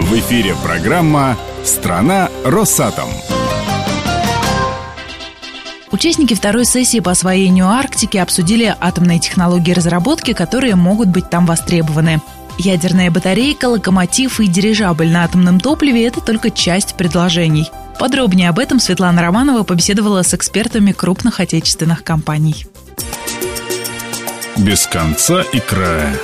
В эфире программа «Страна Росатом». Участники второй сессии по освоению Арктики обсудили атомные технологии разработки, которые могут быть там востребованы. Ядерная батарейка, локомотив и дирижабль на атомном топливе – это только часть предложений. Подробнее об этом Светлана Романова побеседовала с экспертами крупных отечественных компаний. Без конца и края.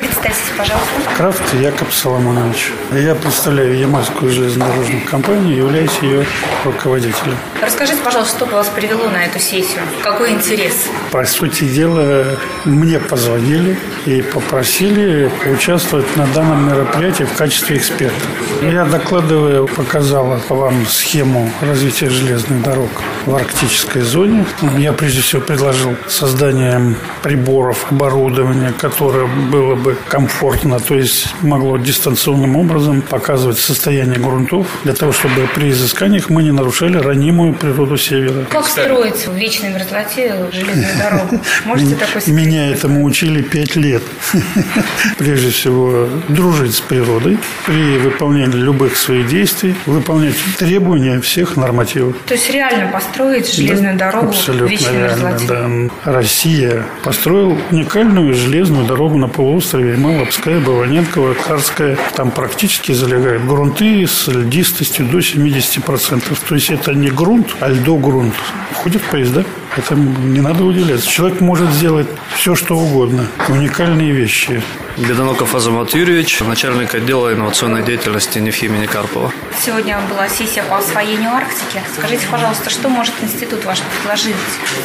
Представьтесь, пожалуйста. Крафт Якоб Соломонович. Я представляю Ямальскую железнодорожную компанию, являюсь ее руководителем. Расскажите, пожалуйста, что вас привело на эту сессию? Какой интерес? По сути дела, мне позвонили и попросили участвовать на данном мероприятии в качестве эксперта. Я докладываю, показала вам схему развития железных дорог в арктической зоне. Я прежде всего предложил создание приборов, оборудования, которое было бы комфортно, то есть могло дистанционным образом показывать состояние грунтов, для того, чтобы при изысканиях мы не нарушали ранимую природу Севера. Как строить в вечной мерзлоте железную дорогу? Можете такой секрет? Меня этому учили пять лет. Прежде всего, дружить с природой при выполнении любых своих действий, выполнять требования всех нормативов. То есть реально построить железную Да, дорогу в Абсолютно вечной реально, мерзлоте? да. Россия построила уникальную железную дорогу на полуострове Малопская, Баваненкова, Карская. Там практически залегают грунты с льдистостью до 70%. То есть это не грунт, а льдогрунт. Входят поезда. Это не надо удивляться. Человек может сделать все, что угодно. Уникальные вещи. Бедоноков Азамат Юрьевич, начальник отдела инновационной деятельности НИФ имени Карпова. Сегодня была сессия по освоению Арктики. Скажите, пожалуйста, что может институт ваш предложить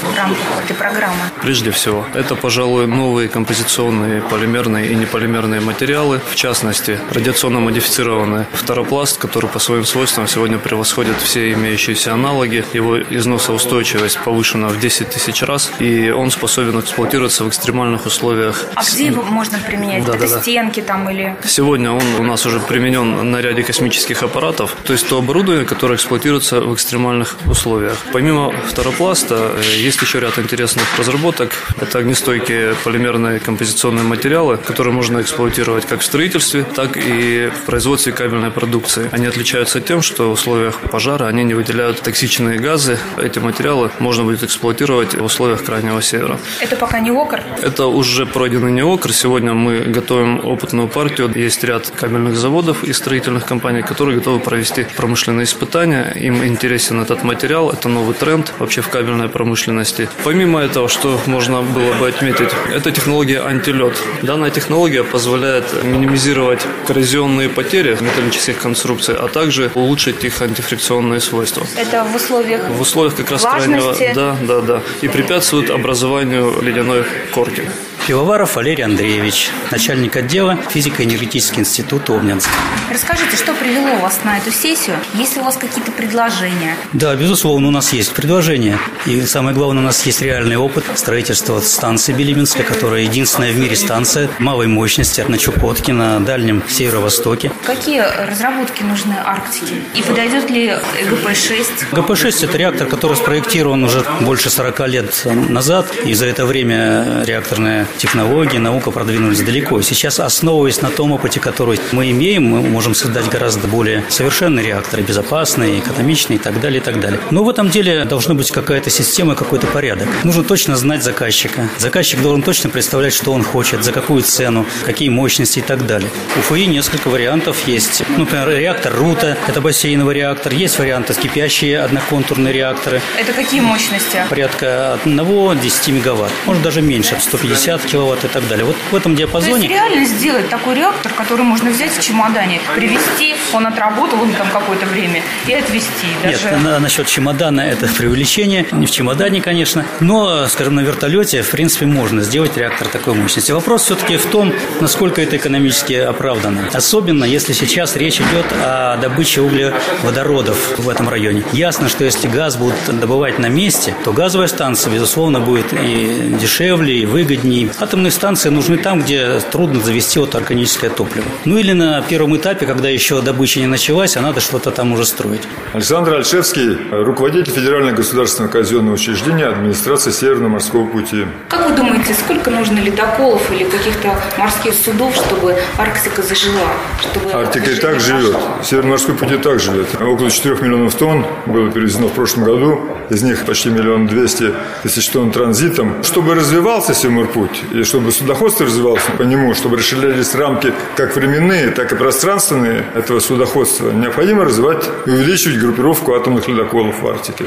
в рамках этой программы? Прежде всего, это, пожалуй, новые композиционные полимерные и неполимерные материалы, в частности, радиационно модифицированный фторопласт, который по своим свойствам сегодня превосходит все имеющиеся аналоги. Его износоустойчивость повышена в 10 тысяч раз, и он способен эксплуатироваться в экстремальных условиях. А где его можно применять? Да, Это да, да. стенки там или... Сегодня он у нас уже применен на ряде космических аппаратов, то есть то оборудование, которое эксплуатируется в экстремальных условиях. Помимо фторопласта, э, есть еще ряд интересных разработок. Это огнестойкие полимерные композиционные материалы, которые можно эксплуатировать как в строительстве, так и в производстве кабельной продукции. Они отличаются тем, что в условиях пожара они не выделяют токсичные газы. Эти материалы можно будет эксплуатировать в условиях крайнего севера. Это пока не окр? Это уже пройденный неокр. Сегодня мы готовим опытную партию. Есть ряд кабельных заводов и строительных компаний, которые готовы провести промышленные испытания. Им интересен этот материал. Это новый тренд вообще в кабельной промышленности. Помимо этого, что можно было бы отметить, это технология антилет. Данная технология позволяет минимизировать коррозионные потери металлических конструкций, а также улучшить их антифрикционные свойства. Это в условиях В условиях как раз Влажности. крайнего... Да, да, да. И препятствует образованию ледяной корки. Пивоваров Валерий Андреевич, начальник отдела физико-энергетический институт Обнинск. Расскажите, что привело вас на эту сессию? Есть ли у вас какие-то предложения? Да, безусловно, у нас есть предложение. И самое главное, у нас есть реальный опыт строительства станции Белиминская, которая единственная в мире станция малой мощности на Чукотке, на дальнем северо-востоке. Какие разработки нужны Арктике? И подойдет ли ГП-6? ГП-6 – это реактор, который спроектирован уже больше 40 лет назад, и за это время реакторная технологии, наука продвинулись далеко. Сейчас, основываясь на том опыте, который мы имеем, мы можем создать гораздо более совершенные реакторы, безопасные, экономичные и так далее, и так далее. Но в этом деле должна быть какая-то система, какой-то порядок. Нужно точно знать заказчика. Заказчик должен точно представлять, что он хочет, за какую цену, какие мощности и так далее. У ФИ несколько вариантов есть. Ну, Например, реактор Рута – это бассейновый реактор. Есть варианты кипящие одноконтурные реакторы Это какие мощности? порядка 1-10 мегаватт, может даже меньше, 150 киловатт и так далее. Вот в этом То есть диапазоне реально сделать такой реактор, который можно взять в чемодане, привезти, он отработал он там какое-то время, и отвезти. Нет, Даже... на- насчет чемодана это преувеличение, не в чемодане, конечно, но, скажем, на вертолете, в принципе, можно сделать реактор такой мощности. Вопрос все-таки в том, насколько это экономически оправдано. Особенно, если сейчас речь идет о добыче углеводородов в этом районе. Ясно, что если газ будут добывать на месте, то газовая станция, безусловно, будет и дешевле, и выгоднее, Атомные станции нужны там, где трудно завести вот органическое топливо. Ну или на первом этапе, когда еще добыча не началась, а надо что-то там уже строить. Александр Альшевский, руководитель Федерального государственного казенного учреждения администрации Северного морского пути. Как вы думаете, сколько нужно ледоколов или каких-то морских судов, чтобы Арктика зажила? Чтобы Арктика и так живет. Северный морской путь и так живет. Около 4 миллионов тонн было перевезено в прошлом году. Из них почти миллион двести тысяч тонн транзитом. Чтобы развивался Севморпуть, и чтобы судоходство развивалось по нему, чтобы расширялись рамки как временные, так и пространственные этого судоходства, необходимо развивать и увеличивать группировку атомных ледоколов в Арктике.